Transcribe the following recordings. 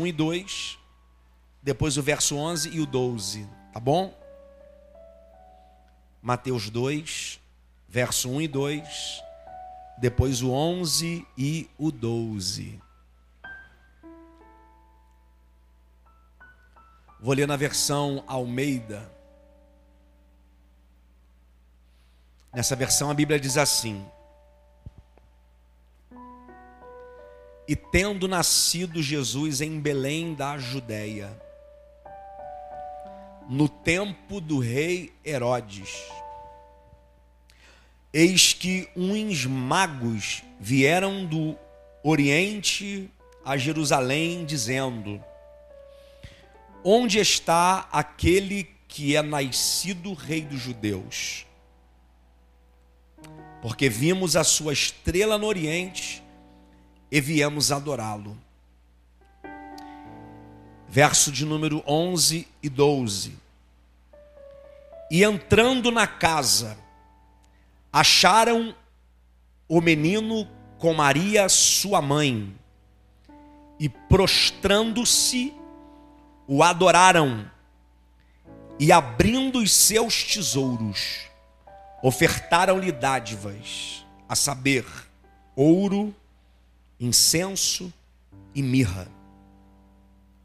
1 e 2, depois o verso 11 e o 12, tá bom? Mateus 2, verso 1 e 2, depois o 11 e o 12. Vou ler na versão Almeida. Nessa versão a Bíblia diz assim: E tendo nascido Jesus em Belém da Judéia, no tempo do rei Herodes, eis que uns magos vieram do Oriente a Jerusalém, dizendo: Onde está aquele que é nascido rei dos judeus? Porque vimos a sua estrela no Oriente e viemos adorá-lo. Verso de número 11 e 12. E entrando na casa, acharam o menino com Maria, sua mãe, e prostrando-se, o adoraram, e abrindo os seus tesouros, ofertaram-lhe dádivas, a saber, ouro, incenso e mirra.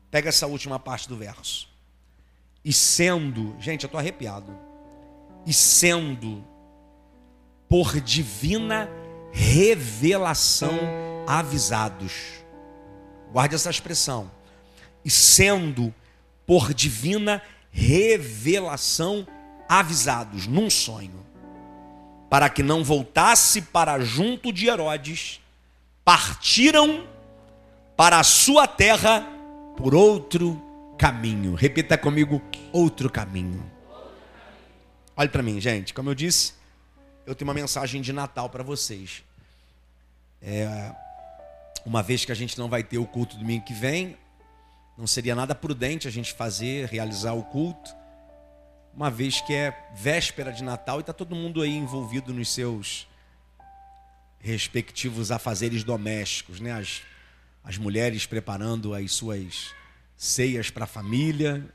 Pega essa última parte do verso. E sendo, gente, eu estou arrepiado. E sendo por divina revelação avisados. Guarde essa expressão. E sendo por divina revelação avisados num sonho, para que não voltasse para junto de Herodes, partiram para a sua terra por outro caminho. Repita comigo: outro caminho. Olhe para mim, gente. Como eu disse, eu tenho uma mensagem de Natal para vocês. É, uma vez que a gente não vai ter o culto domingo que vem, não seria nada prudente a gente fazer, realizar o culto, uma vez que é véspera de Natal e está todo mundo aí envolvido nos seus respectivos afazeres domésticos, né? As, as mulheres preparando as suas ceias para a família.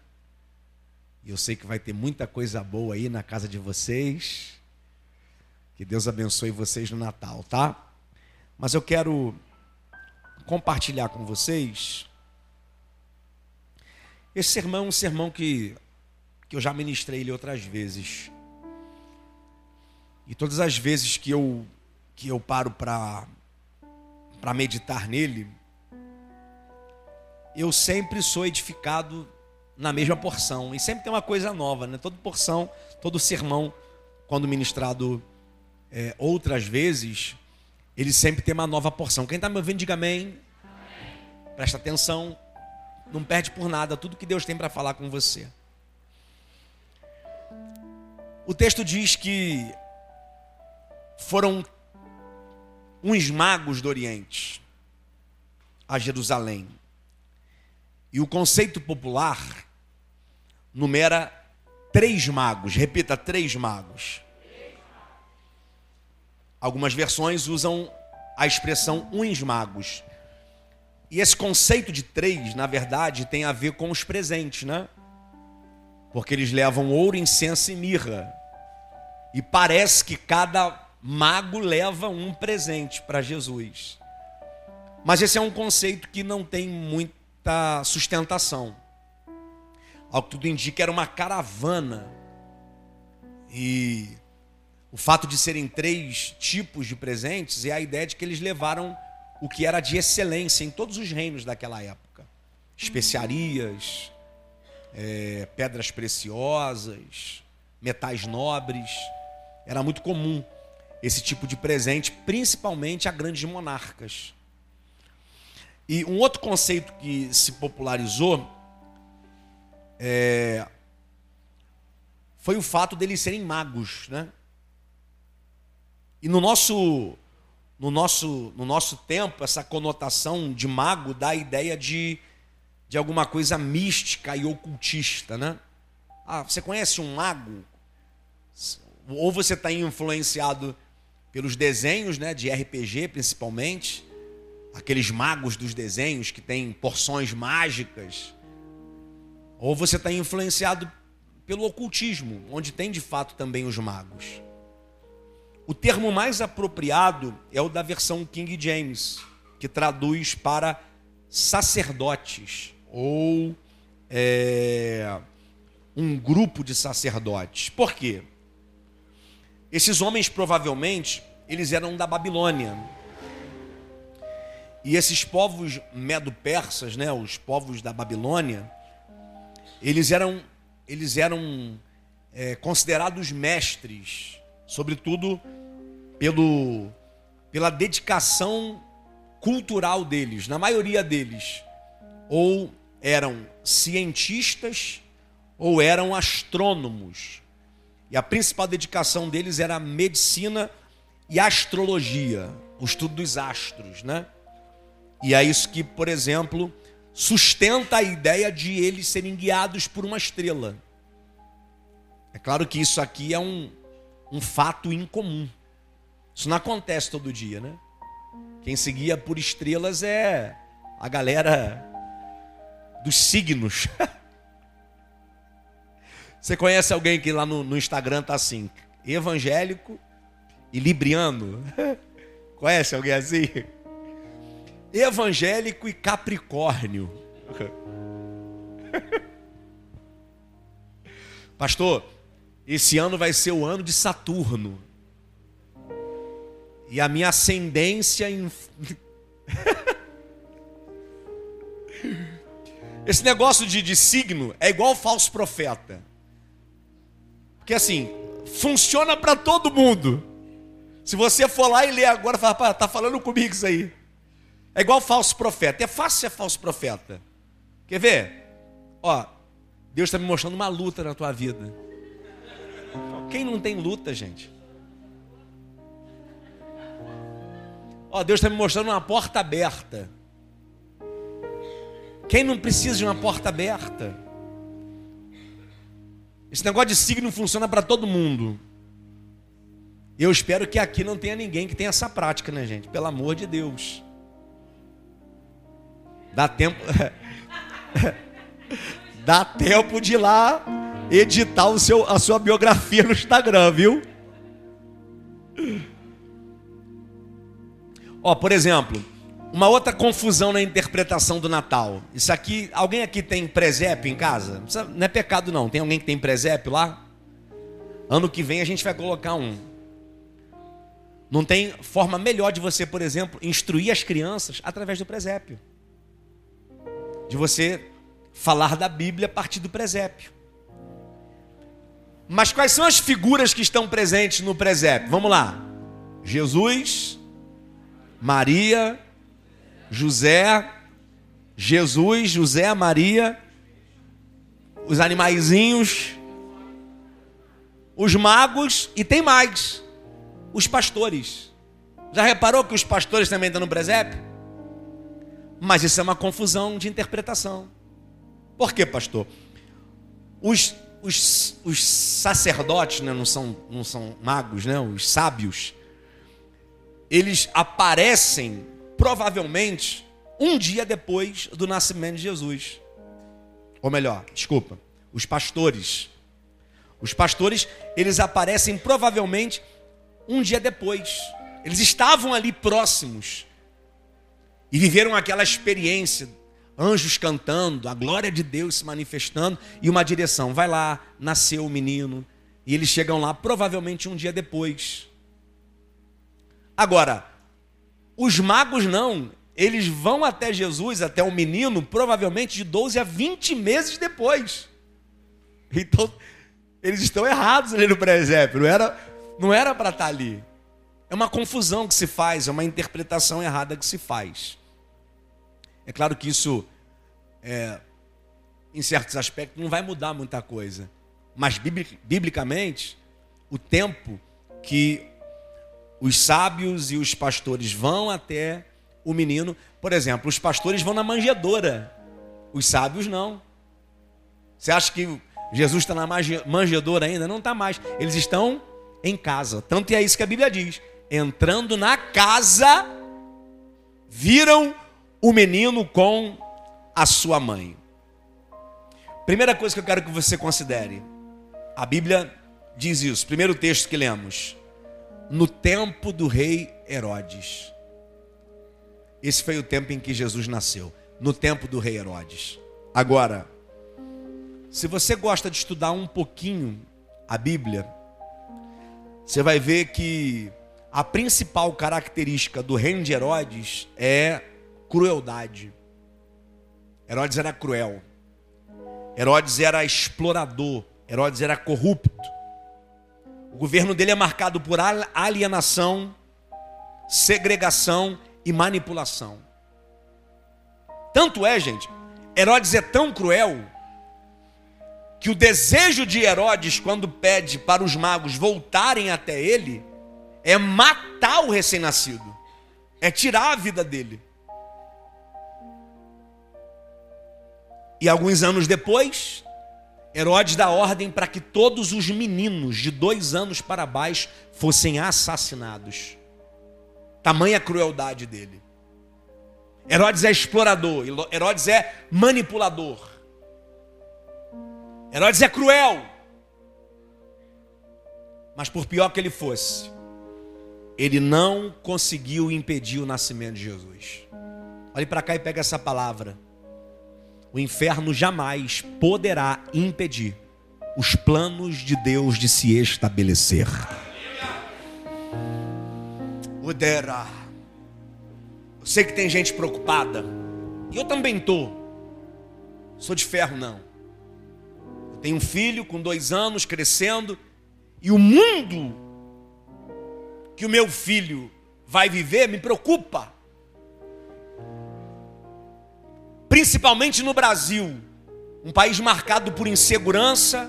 E eu sei que vai ter muita coisa boa aí na casa de vocês. Que Deus abençoe vocês no Natal, tá? Mas eu quero compartilhar com vocês. Esse sermão é um sermão que, que eu já ministrei ele outras vezes. E todas as vezes que eu, que eu paro para meditar nele, eu sempre sou edificado na mesma porção. E sempre tem uma coisa nova, né? Toda porção, todo sermão, quando ministrado é, outras vezes, ele sempre tem uma nova porção. Quem está me ouvindo, diga amém. amém. Presta atenção. Não perde por nada tudo que Deus tem para falar com você. O texto diz que foram uns magos do Oriente a Jerusalém. E o conceito popular numera três magos. Repita, três magos. Algumas versões usam a expressão uns magos. E esse conceito de três, na verdade, tem a ver com os presentes, né? Porque eles levam ouro, incenso e mirra. E parece que cada mago leva um presente para Jesus. Mas esse é um conceito que não tem muita sustentação. Ao que tudo indica, era uma caravana. E o fato de serem três tipos de presentes é a ideia de que eles levaram o que era de excelência em todos os reinos daquela época: especiarias, é, pedras preciosas, metais nobres. Era muito comum esse tipo de presente, principalmente a grandes monarcas. E um outro conceito que se popularizou é, foi o fato deles serem magos, né? E no nosso, no nosso, no nosso tempo, essa conotação de mago dá a ideia de, de alguma coisa mística e ocultista, né? Ah, você conhece um mago? Ou você está influenciado pelos desenhos, né, de RPG principalmente, aqueles magos dos desenhos que têm porções mágicas, ou você está influenciado pelo ocultismo, onde tem de fato também os magos. O termo mais apropriado é o da versão King James, que traduz para sacerdotes ou é, um grupo de sacerdotes. Por quê? Esses homens provavelmente eles eram da Babilônia. E esses povos medo-persas, né, os povos da Babilônia, eles eram, eles eram é, considerados mestres, sobretudo pelo, pela dedicação cultural deles, na maioria deles, ou eram cientistas ou eram astrônomos. E a principal dedicação deles era a medicina e a astrologia, o estudo dos astros, né? E é isso que, por exemplo, sustenta a ideia de eles serem guiados por uma estrela. É claro que isso aqui é um, um fato incomum. Isso não acontece todo dia, né? Quem se guia por estrelas é a galera dos signos. Você conhece alguém que lá no, no Instagram tá assim, evangélico e libriano? Conhece alguém assim? Evangélico e capricórnio. Pastor, esse ano vai ser o ano de Saturno. E a minha ascendência em. Esse negócio de, de signo é igual falso profeta. Porque assim, funciona para todo mundo. Se você for lá e ler agora, fala, tá falando comigo isso aí. É igual falso profeta. É fácil ser falso profeta. Quer ver? Ó, Deus está me mostrando uma luta na tua vida. Quem não tem luta, gente? Ó, Deus está me mostrando uma porta aberta. Quem não precisa de uma porta aberta? Esse negócio de signo funciona para todo mundo. Eu espero que aqui não tenha ninguém que tenha essa prática, né, gente? Pelo amor de Deus. Dá tempo. Dá tempo de ir lá editar o seu, a sua biografia no Instagram, viu? Ó, por exemplo, uma outra confusão na interpretação do Natal. Isso aqui, alguém aqui tem presépio em casa? Não é pecado não. Tem alguém que tem presépio lá? Ano que vem a gente vai colocar um. Não tem forma melhor de você, por exemplo, instruir as crianças através do presépio. De você falar da Bíblia a partir do presépio. Mas quais são as figuras que estão presentes no presépio? Vamos lá. Jesus, Maria, José, Jesus, José, Maria, os animaizinhos, os magos e tem mais, os pastores. Já reparou que os pastores também estão no presépio? Mas isso é uma confusão de interpretação. Por quê, pastor? Os, os, os sacerdotes, né, não, são, não são magos, né, os sábios, eles aparecem provavelmente um dia depois do nascimento de Jesus. Ou melhor, desculpa, os pastores. Os pastores, eles aparecem provavelmente um dia depois. Eles estavam ali próximos e viveram aquela experiência, anjos cantando, a glória de Deus se manifestando e uma direção. Vai lá, nasceu o menino. E eles chegam lá provavelmente um dia depois. Agora, os magos não. Eles vão até Jesus, até o menino, provavelmente de 12 a 20 meses depois. Então, eles estão errados ali no presépio. Não era, não era para estar ali. É uma confusão que se faz, é uma interpretação errada que se faz. É claro que isso, é, em certos aspectos, não vai mudar muita coisa. Mas, biblicamente, o tempo que os sábios e os pastores vão até o menino, por exemplo, os pastores vão na manjedoura, os sábios não. Você acha que Jesus está na manjedoura ainda? Não está mais. Eles estão em casa. Tanto é isso que a Bíblia diz: entrando na casa viram o menino com a sua mãe. Primeira coisa que eu quero que você considere: a Bíblia diz isso, primeiro texto que lemos. No tempo do rei Herodes. Esse foi o tempo em que Jesus nasceu, no tempo do rei Herodes. Agora, se você gosta de estudar um pouquinho a Bíblia, você vai ver que a principal característica do reino de Herodes é crueldade. Herodes era cruel. Herodes era explorador. Herodes era corrupto. O governo dele é marcado por alienação, segregação e manipulação. Tanto é, gente, Herodes é tão cruel que o desejo de Herodes, quando pede para os magos voltarem até ele, é matar o recém-nascido, é tirar a vida dele. E alguns anos depois, Herodes dá ordem para que todos os meninos de dois anos para baixo fossem assassinados. Tamanha crueldade dele. Herodes é explorador, Herodes é manipulador. Herodes é cruel. Mas por pior que ele fosse, ele não conseguiu impedir o nascimento de Jesus. Olhe para cá e pega essa palavra o inferno jamais poderá impedir os planos de Deus de se estabelecer. Udera. Eu sei que tem gente preocupada. E eu também estou. Sou de ferro, não. Eu tenho um filho com dois anos crescendo. E o mundo que o meu filho vai viver me preocupa. Principalmente no Brasil, um país marcado por insegurança,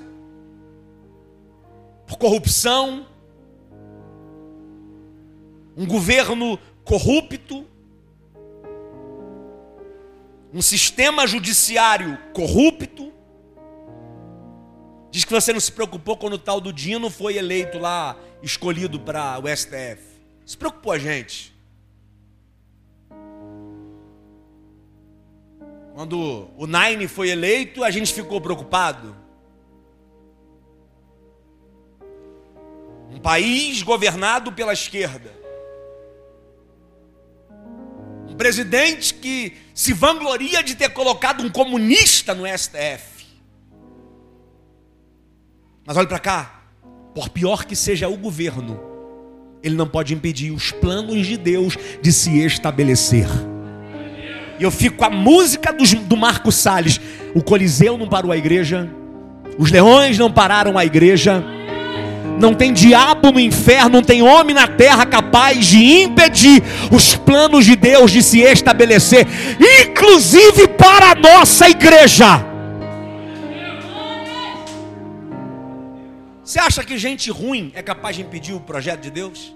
por corrupção, um governo corrupto, um sistema judiciário corrupto. Diz que você não se preocupou quando o tal do Dino foi eleito lá, escolhido para o STF. Se preocupou a gente. Quando o Nine foi eleito, a gente ficou preocupado. Um país governado pela esquerda. Um presidente que se vangloria de ter colocado um comunista no STF. Mas olhe para cá, por pior que seja o governo, ele não pode impedir os planos de Deus de se estabelecer. E eu fico com a música do, do Marco Salles. O Coliseu não parou a igreja. Os leões não pararam a igreja. Não tem diabo no inferno, não tem homem na terra capaz de impedir os planos de Deus de se estabelecer, inclusive para a nossa igreja. Você acha que gente ruim é capaz de impedir o projeto de Deus?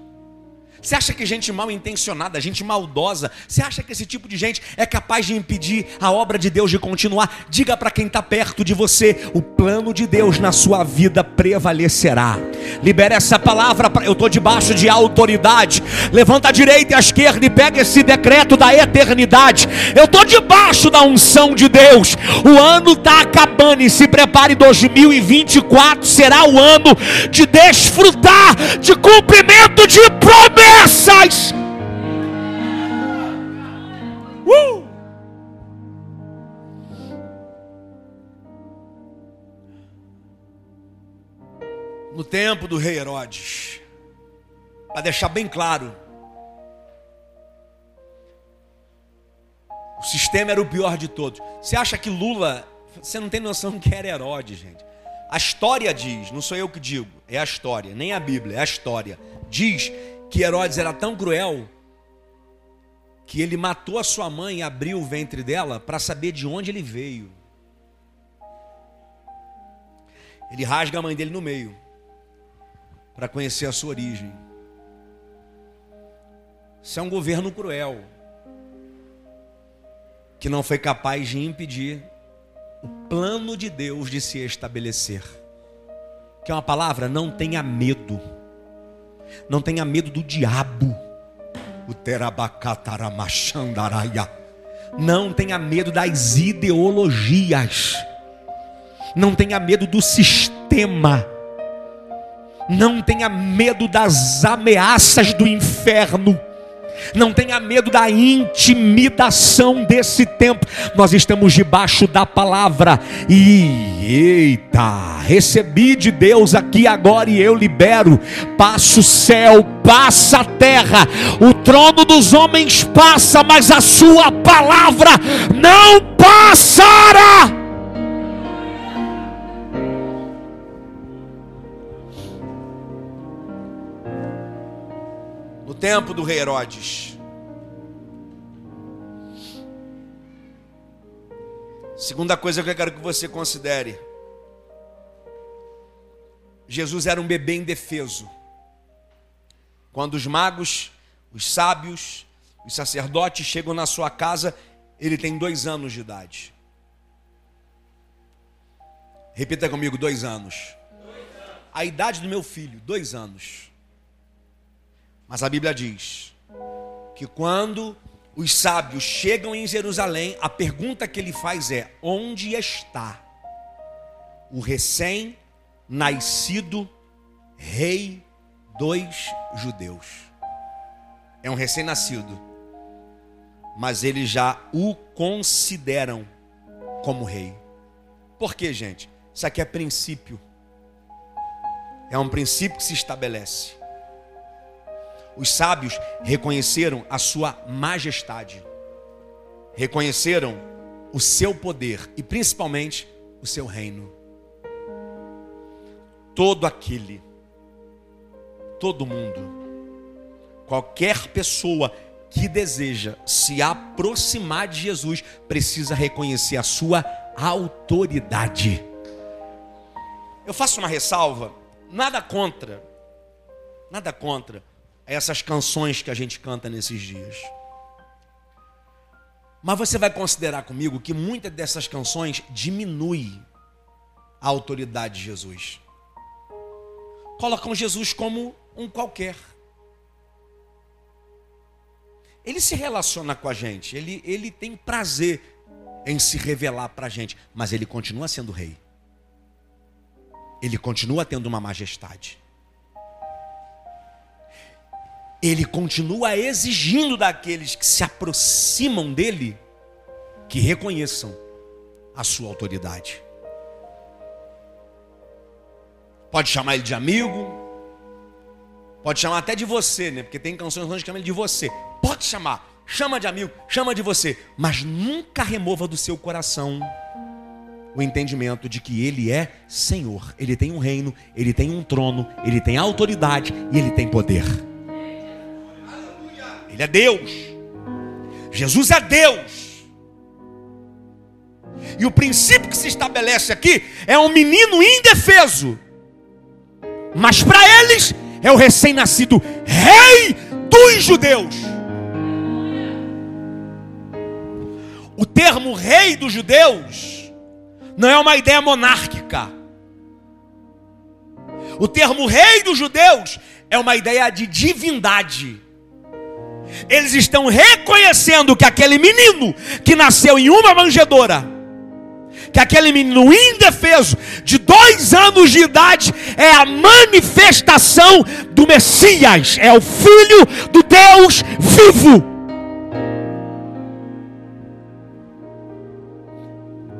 Você acha que gente mal intencionada, gente maldosa, você acha que esse tipo de gente é capaz de impedir a obra de Deus de continuar? Diga para quem está perto de você: o plano de Deus na sua vida prevalecerá. Libera essa palavra, eu estou debaixo de autoridade. Levanta a direita e a esquerda e pega esse decreto da eternidade. Eu estou debaixo da unção de Deus. O ano está acabando e se prepare 2024 será o ano de desfrutar de cumprimento de promessas promessas. Uh! No tempo do rei Herodes, para deixar bem claro, o sistema era o pior de todos. Você acha que Lula, você não tem noção que era Herodes, gente. A história diz, não sou eu que digo, é a história, nem a Bíblia, é a história. Diz que Herodes era tão cruel que ele matou a sua mãe e abriu o ventre dela para saber de onde ele veio. Ele rasga a mãe dele no meio para conhecer a sua origem. Isso é um governo cruel que não foi capaz de impedir o plano de Deus de se estabelecer. Que é uma palavra, não tenha medo. Não tenha medo do diabo. O terabacataramachandaraia. Não tenha medo das ideologias. Não tenha medo do sistema. Não tenha medo das ameaças do inferno. Não tenha medo da intimidação desse tempo. Nós estamos debaixo da palavra. E eita, recebi de Deus aqui agora e eu libero. Passa o céu, passa a terra. O trono dos homens passa, mas a sua palavra não passará. Tempo do rei Herodes. Segunda coisa que eu quero que você considere: Jesus era um bebê indefeso. Quando os magos, os sábios, os sacerdotes chegam na sua casa, ele tem dois anos de idade. Repita comigo: dois anos. Dois anos. A idade do meu filho, dois anos. Mas a Bíblia diz que quando os sábios chegam em Jerusalém, a pergunta que ele faz é: onde está o recém-nascido rei dos judeus? É um recém-nascido, mas eles já o consideram como rei. Por quê, gente? Isso aqui é princípio. É um princípio que se estabelece. Os sábios reconheceram a sua majestade, reconheceram o seu poder e principalmente o seu reino. Todo aquele, todo mundo, qualquer pessoa que deseja se aproximar de Jesus precisa reconhecer a sua autoridade. Eu faço uma ressalva, nada contra, nada contra essas canções que a gente canta nesses dias. Mas você vai considerar comigo que muitas dessas canções diminui a autoridade de Jesus. Colocam Jesus como um qualquer. Ele se relaciona com a gente, ele, ele tem prazer em se revelar para a gente, mas ele continua sendo rei. Ele continua tendo uma majestade ele continua exigindo daqueles que se aproximam dele que reconheçam a sua autoridade. Pode chamar ele de amigo, pode chamar até de você, né? Porque tem canções onde chama ele de você. Pode chamar, chama de amigo, chama de você, mas nunca remova do seu coração o entendimento de que ele é Senhor. Ele tem um reino, ele tem um trono, ele tem autoridade e ele tem poder. Ele é Deus. Jesus é Deus. E o princípio que se estabelece aqui é um menino indefeso. Mas para eles é o recém-nascido rei dos judeus. O termo rei dos judeus não é uma ideia monárquica. O termo rei dos judeus é uma ideia de divindade. Eles estão reconhecendo que aquele menino que nasceu em uma manjedoura, que aquele menino indefeso, de dois anos de idade, é a manifestação do Messias, é o Filho do Deus vivo.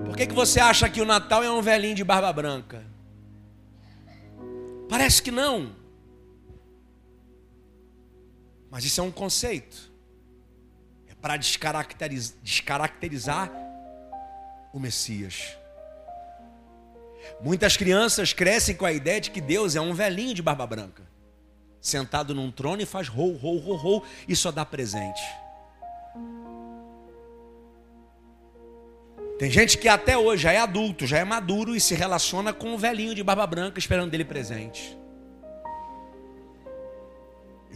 Por que, que você acha que o Natal é um velhinho de barba branca? Parece que não. Mas isso é um conceito. É para descaracterizar, descaracterizar o Messias. Muitas crianças crescem com a ideia de que Deus é um velhinho de barba branca, sentado num trono e faz rou, rou, rou, rou e só dá presente. Tem gente que até hoje já é adulto, já é maduro e se relaciona com um velhinho de barba branca esperando dele presente.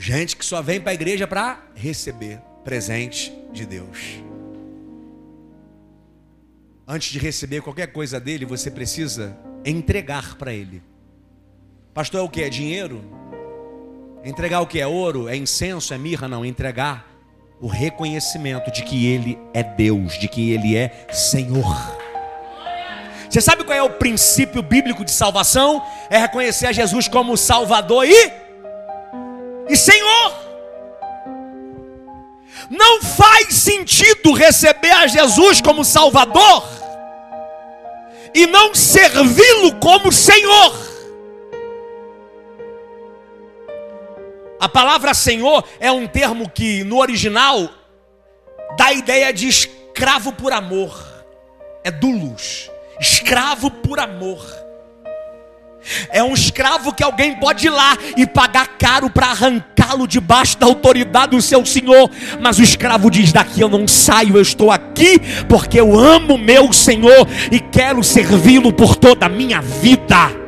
Gente que só vem para a igreja para receber presente de Deus. Antes de receber qualquer coisa dele, você precisa entregar para ele. Pastor, é o que? É dinheiro? Entregar o que é ouro? É incenso? É mirra? Não. Entregar o reconhecimento de que Ele é Deus, de que Ele é Senhor. Você sabe qual é o princípio bíblico de salvação? É reconhecer a Jesus como Salvador e, e Senhor. Não faz sentido receber a Jesus como Salvador e não servi-lo como Senhor. A palavra Senhor é um termo que no original dá a ideia de escravo por amor. É dulos, escravo por amor. É um escravo que alguém pode ir lá e pagar caro para arrancá-lo debaixo da autoridade do seu senhor. Mas o escravo diz: Daqui eu não saio, eu estou aqui porque eu amo meu senhor e quero servi-lo por toda a minha vida.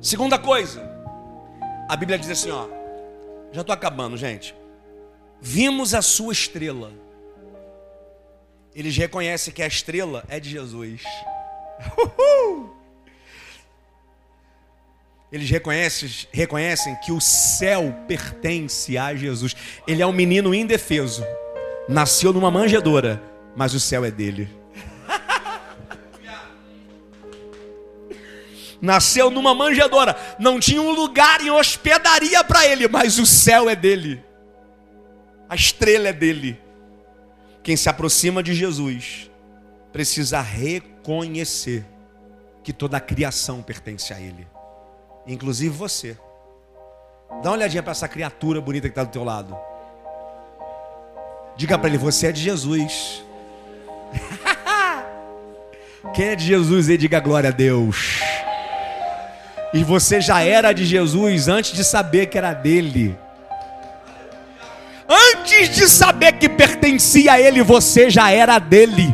Segunda coisa, a Bíblia diz assim: ó, já estou acabando, gente. Vimos a sua estrela. Eles reconhecem que a estrela é de Jesus. Uhul! Eles reconhecem, reconhecem que o céu pertence a Jesus. Ele é um menino indefeso. Nasceu numa manjedoura, mas o céu é dele. nasceu numa manjedoura, não tinha um lugar em hospedaria para ele, mas o céu é dele, a estrela é dele. Quem se aproxima de Jesus precisa reconhecer que toda a criação pertence a Ele, inclusive você. Dá uma olhadinha para essa criatura bonita que está do teu lado. Diga para ele: Você é de Jesus. Quem é de Jesus e diga glória a Deus. E você já era de Jesus antes de saber que era dele. Antes de saber que pertencia a ele, você já era dele.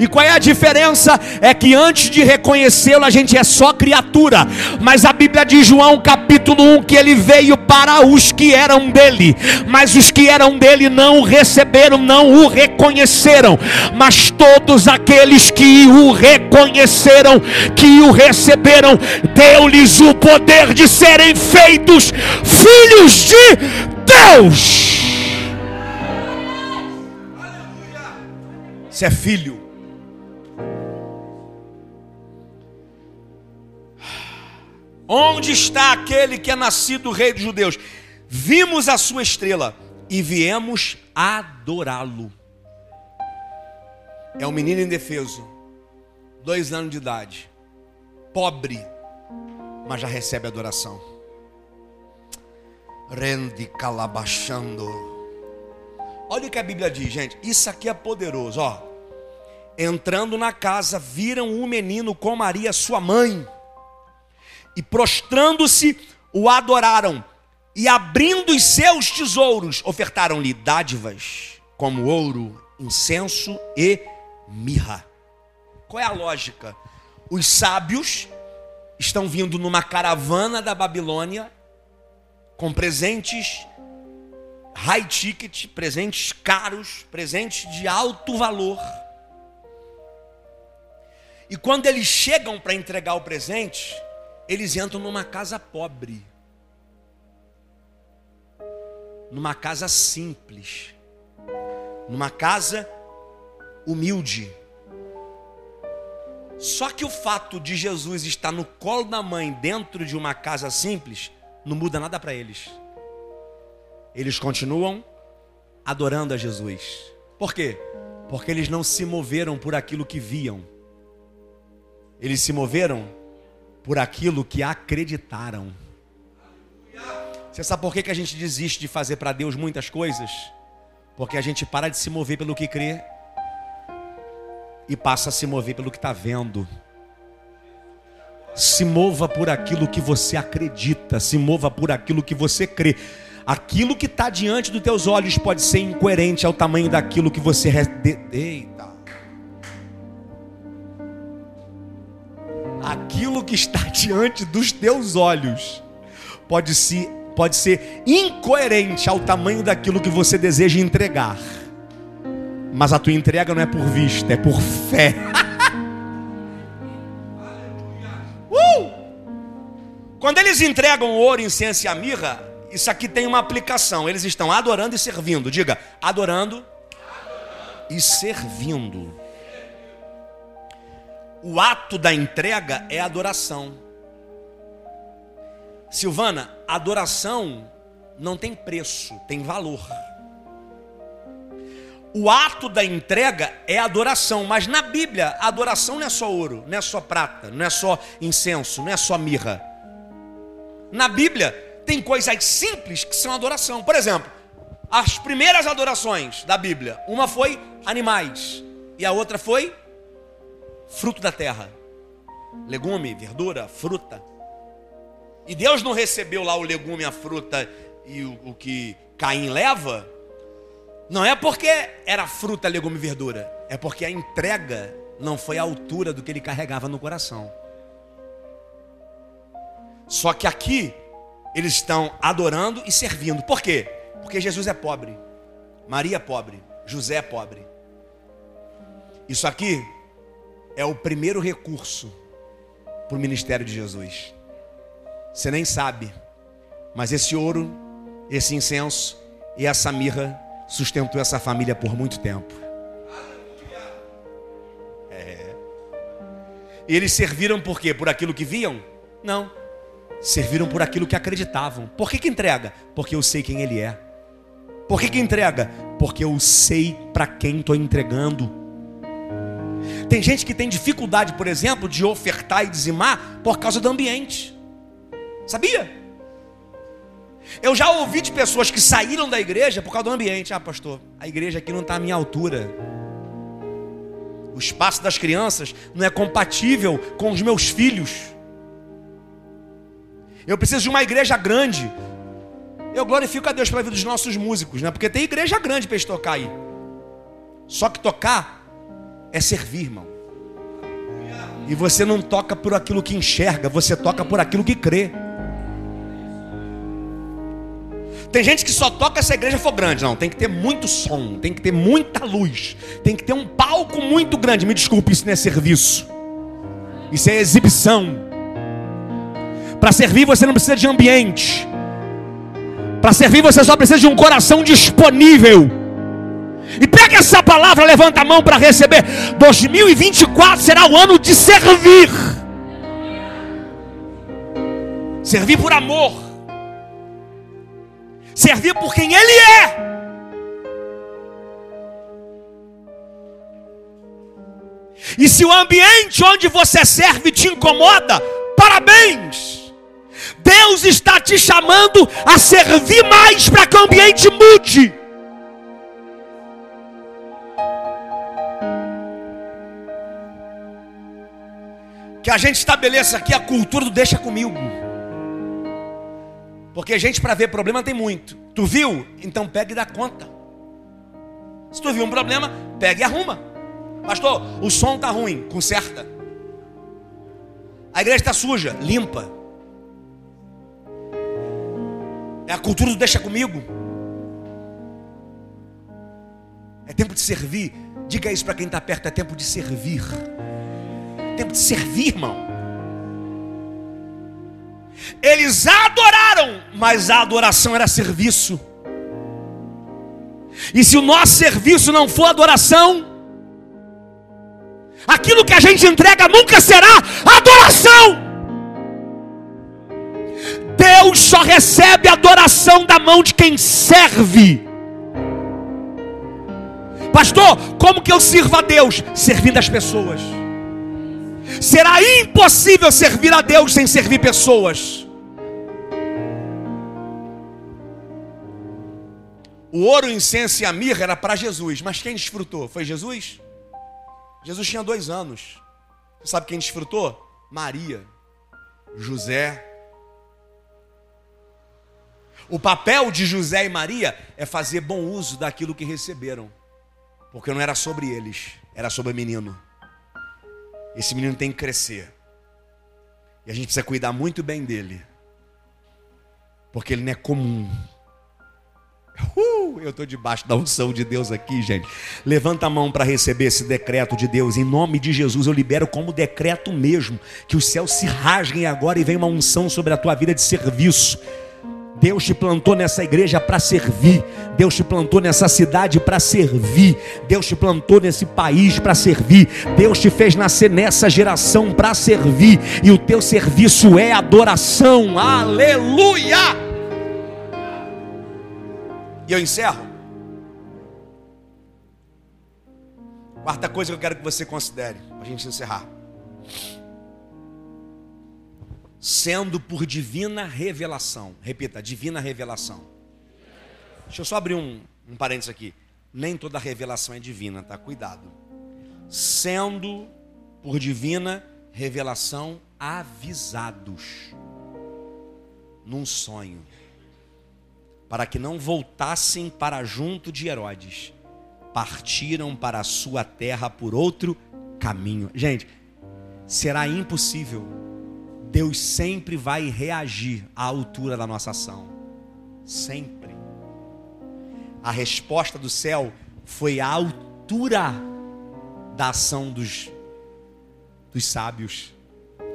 E qual é a diferença? É que antes de reconhecê-lo, a gente é só criatura. Mas a Bíblia diz, João capítulo 1, que ele veio para os que eram dele. Mas os que eram dele não o receberam, não o reconheceram. Mas todos aqueles que o reconheceram, que o receberam, deu-lhes o poder de serem feitos filhos de Deus. Você é filho. Onde está aquele que é nascido rei dos judeus? Vimos a sua estrela e viemos adorá-lo. É um menino indefeso, dois anos de idade, pobre, mas já recebe adoração. Rende calabachando. Olha o que a Bíblia diz, gente. Isso aqui é poderoso, ó. Entrando na casa, viram o menino com Maria, sua mãe e prostrando-se o adoraram, e abrindo os seus tesouros, ofertaram-lhe dádivas, como ouro, incenso e mirra. Qual é a lógica? Os sábios estão vindo numa caravana da Babilônia com presentes high ticket, presentes caros, presentes de alto valor. E quando eles chegam para entregar o presente, eles entram numa casa pobre, numa casa simples, numa casa humilde. Só que o fato de Jesus estar no colo da mãe, dentro de uma casa simples, não muda nada para eles. Eles continuam adorando a Jesus. Por quê? Porque eles não se moveram por aquilo que viam. Eles se moveram por aquilo que acreditaram. Você sabe por que, que a gente desiste de fazer para Deus muitas coisas? Porque a gente para de se mover pelo que crê e passa a se mover pelo que está vendo. Se mova por aquilo que você acredita, se mova por aquilo que você crê. Aquilo que está diante dos teus olhos pode ser incoerente ao tamanho daquilo que você. Eita! aquilo que está diante dos teus olhos pode ser, pode ser incoerente ao tamanho daquilo que você deseja entregar. Mas a tua entrega não é por vista, é por fé. uh! Quando eles entregam ouro, incenso e a mirra, isso aqui tem uma aplicação. Eles estão adorando e servindo. Diga, adorando, adorando. e servindo. O ato da entrega é adoração. Silvana, adoração não tem preço, tem valor. O ato da entrega é adoração, mas na Bíblia, adoração não é só ouro, não é só prata, não é só incenso, não é só mirra. Na Bíblia, tem coisas simples que são adoração. Por exemplo, as primeiras adorações da Bíblia, uma foi animais e a outra foi fruto da terra. Legume, verdura, fruta. E Deus não recebeu lá o legume, a fruta e o, o que Caim leva, não é porque era fruta, legume e verdura, é porque a entrega não foi à altura do que ele carregava no coração. Só que aqui eles estão adorando e servindo. Por quê? Porque Jesus é pobre, Maria é pobre, José é pobre. Isso aqui é o primeiro recurso para o ministério de Jesus. Você nem sabe, mas esse ouro, esse incenso e essa mirra sustentou essa família por muito tempo. É. E eles serviram por quê? Por aquilo que viam? Não serviram por aquilo que acreditavam. Por que, que entrega? Porque eu sei quem Ele é. Por que, que entrega? Porque eu sei para quem estou entregando. Tem gente que tem dificuldade, por exemplo, de ofertar e dizimar por causa do ambiente. Sabia? Eu já ouvi de pessoas que saíram da igreja por causa do ambiente. Ah, pastor, a igreja aqui não está à minha altura. O espaço das crianças não é compatível com os meus filhos. Eu preciso de uma igreja grande. Eu glorifico a Deus pela vida dos nossos músicos, né? Porque tem igreja grande para eles tocar aí. Só que tocar é servir, irmão. E você não toca por aquilo que enxerga, você toca por aquilo que crê. Tem gente que só toca se a igreja for grande. Não, tem que ter muito som, tem que ter muita luz, tem que ter um palco muito grande. Me desculpe, isso não é serviço. Isso é exibição. Para servir você não precisa de ambiente. Para servir você só precisa de um coração disponível. E pega essa palavra, levanta a mão para receber. 2024 será o ano de servir. Servir por amor. Servir por quem Ele é. E se o ambiente onde você serve te incomoda, parabéns. Deus está te chamando a servir mais para que o ambiente mude. Que a gente estabeleça aqui a cultura do deixa comigo. Porque a gente para ver problema tem muito. Tu viu? Então pega e dá conta. Se tu viu um problema, pega e arruma. Pastor, o som está ruim, conserta. A igreja está suja, limpa. É a cultura do deixa comigo. É tempo de servir. Diga isso para quem está perto: é tempo de servir. É tempo de servir, irmão. Eles adoraram, mas a adoração era serviço. E se o nosso serviço não for adoração, aquilo que a gente entrega nunca será adoração. Deus só recebe adoração da mão de quem serve. Pastor, como que eu sirvo a Deus? Servindo as pessoas. Será impossível servir a Deus sem servir pessoas. O ouro, o incenso e a mirra era para Jesus, mas quem desfrutou? Foi Jesus? Jesus tinha dois anos. Sabe quem desfrutou? Maria, José o papel de José e Maria é fazer bom uso daquilo que receberam, porque não era sobre eles, era sobre o menino. Esse menino tem que crescer, e a gente precisa cuidar muito bem dele, porque ele não é comum. Uh, eu estou debaixo da unção de Deus aqui, gente. Levanta a mão para receber esse decreto de Deus. Em nome de Jesus, eu libero como decreto mesmo. Que os céus se rasguem agora e venha uma unção sobre a tua vida de serviço. Deus te plantou nessa igreja para servir. Deus te plantou nessa cidade para servir. Deus te plantou nesse país para servir. Deus te fez nascer nessa geração para servir. E o teu serviço é adoração. Aleluia! E eu encerro. Quarta coisa que eu quero que você considere, para a gente encerrar. Sendo por divina revelação. Repita, divina revelação. Deixa eu só abrir um, um parênteses aqui. Nem toda revelação é divina, tá? Cuidado. Sendo por divina revelação avisados num sonho para que não voltassem para junto de Herodes, partiram para a sua terra por outro caminho. Gente, será impossível. Deus sempre vai reagir à altura da nossa ação. Sempre. A resposta do céu foi à altura da ação dos, dos sábios.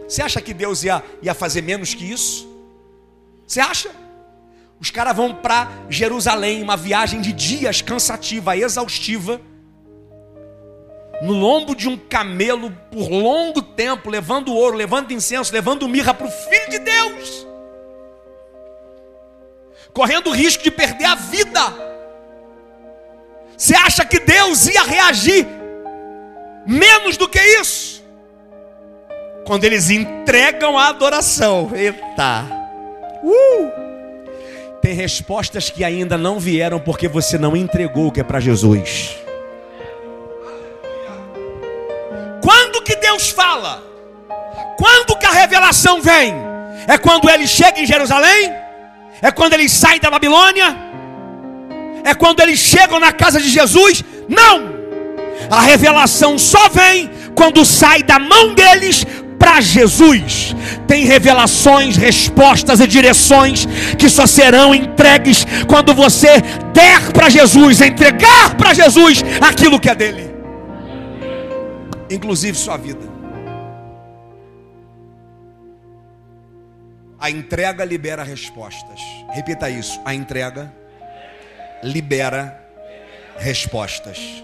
Você acha que Deus ia, ia fazer menos que isso? Você acha? Os caras vão para Jerusalém, uma viagem de dias cansativa, exaustiva, no lombo de um camelo por longo tempo, levando ouro, levando incenso, levando mirra para o Filho de Deus, correndo o risco de perder a vida. Você acha que Deus ia reagir menos do que isso? Quando eles entregam a adoração, eita, uh! Tem respostas que ainda não vieram porque você não entregou o que é para Jesus. Fala? Quando que a revelação vem? É quando ele chega em Jerusalém? É quando ele sai da Babilônia? É quando eles chegam na casa de Jesus? Não! A revelação só vem quando sai da mão deles para Jesus. Tem revelações, respostas e direções que só serão entregues quando você der para Jesus, entregar para Jesus aquilo que é dele, inclusive sua vida. A entrega libera respostas. Repita isso: a entrega libera respostas.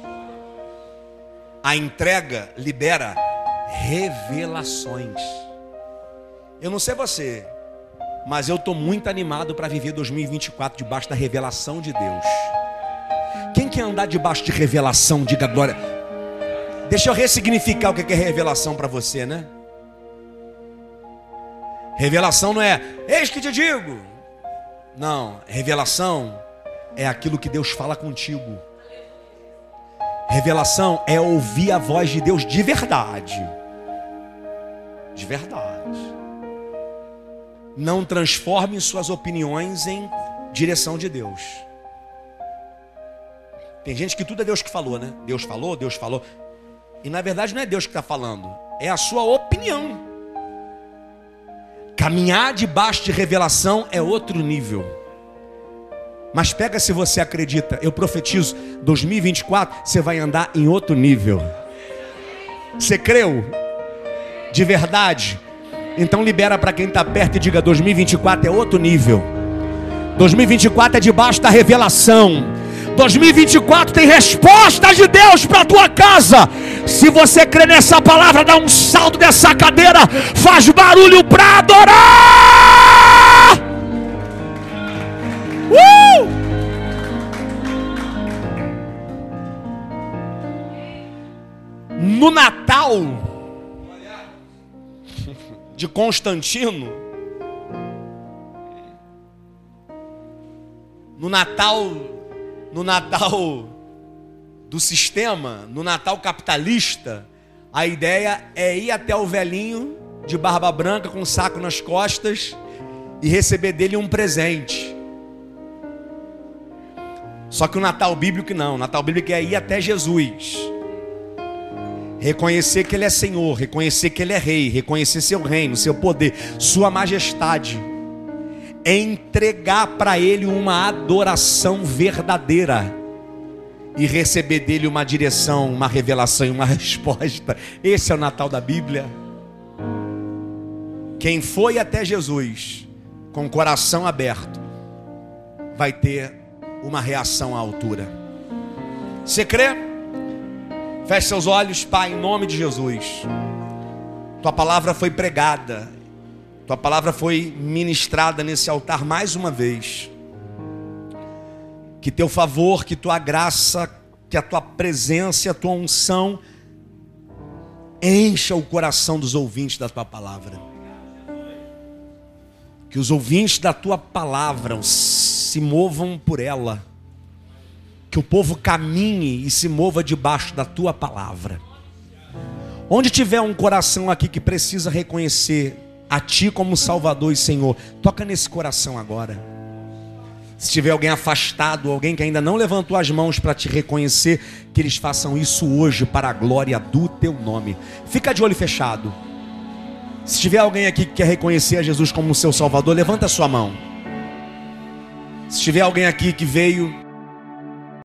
A entrega libera revelações. Eu não sei você, mas eu estou muito animado para viver 2024 debaixo da revelação de Deus. Quem quer andar debaixo de revelação, diga glória. Deixa eu ressignificar o que é revelação para você, né? Revelação não é, eis que te digo. Não, revelação é aquilo que Deus fala contigo. Revelação é ouvir a voz de Deus de verdade de verdade. Não transforme suas opiniões em direção de Deus. Tem gente que tudo é Deus que falou, né? Deus falou, Deus falou. E na verdade não é Deus que está falando, é a sua opinião. Caminhar debaixo de revelação é outro nível. Mas pega se você acredita, eu profetizo, 2024 você vai andar em outro nível. Você creu? de verdade. Então libera para quem está perto e diga: 2024 é outro nível. 2024 é debaixo da revelação. 2024 tem resposta de Deus para a tua casa. Se você crê nessa palavra, dá um salto dessa cadeira, faz barulho para adorar. Uh! No Natal, de Constantino, no Natal, no Natal do sistema, no Natal capitalista, a ideia é ir até o velhinho de barba branca com um saco nas costas e receber dele um presente. Só que o Natal bíblico não, o Natal bíblico é ir até Jesus reconhecer que Ele é Senhor, reconhecer que Ele é Rei, reconhecer seu reino, seu poder, Sua majestade. Entregar para Ele uma adoração verdadeira e receber dele uma direção, uma revelação e uma resposta. Esse é o Natal da Bíblia. Quem foi até Jesus com o coração aberto vai ter uma reação à altura. Você crê? Feche seus olhos, Pai, em nome de Jesus. Tua palavra foi pregada, tua palavra foi ministrada nesse altar mais uma vez. Que teu favor, que tua graça, que a tua presença, a tua unção encha o coração dos ouvintes da tua palavra. Que os ouvintes da tua palavra se movam por ela. Que o povo caminhe e se mova debaixo da tua palavra. Onde tiver um coração aqui que precisa reconhecer a Ti como Salvador e Senhor, toca nesse coração agora. Se tiver alguém afastado, alguém que ainda não levantou as mãos para te reconhecer, que eles façam isso hoje para a glória do Teu nome. Fica de olho fechado. Se tiver alguém aqui que quer reconhecer a Jesus como seu Salvador, levanta a sua mão. Se tiver alguém aqui que veio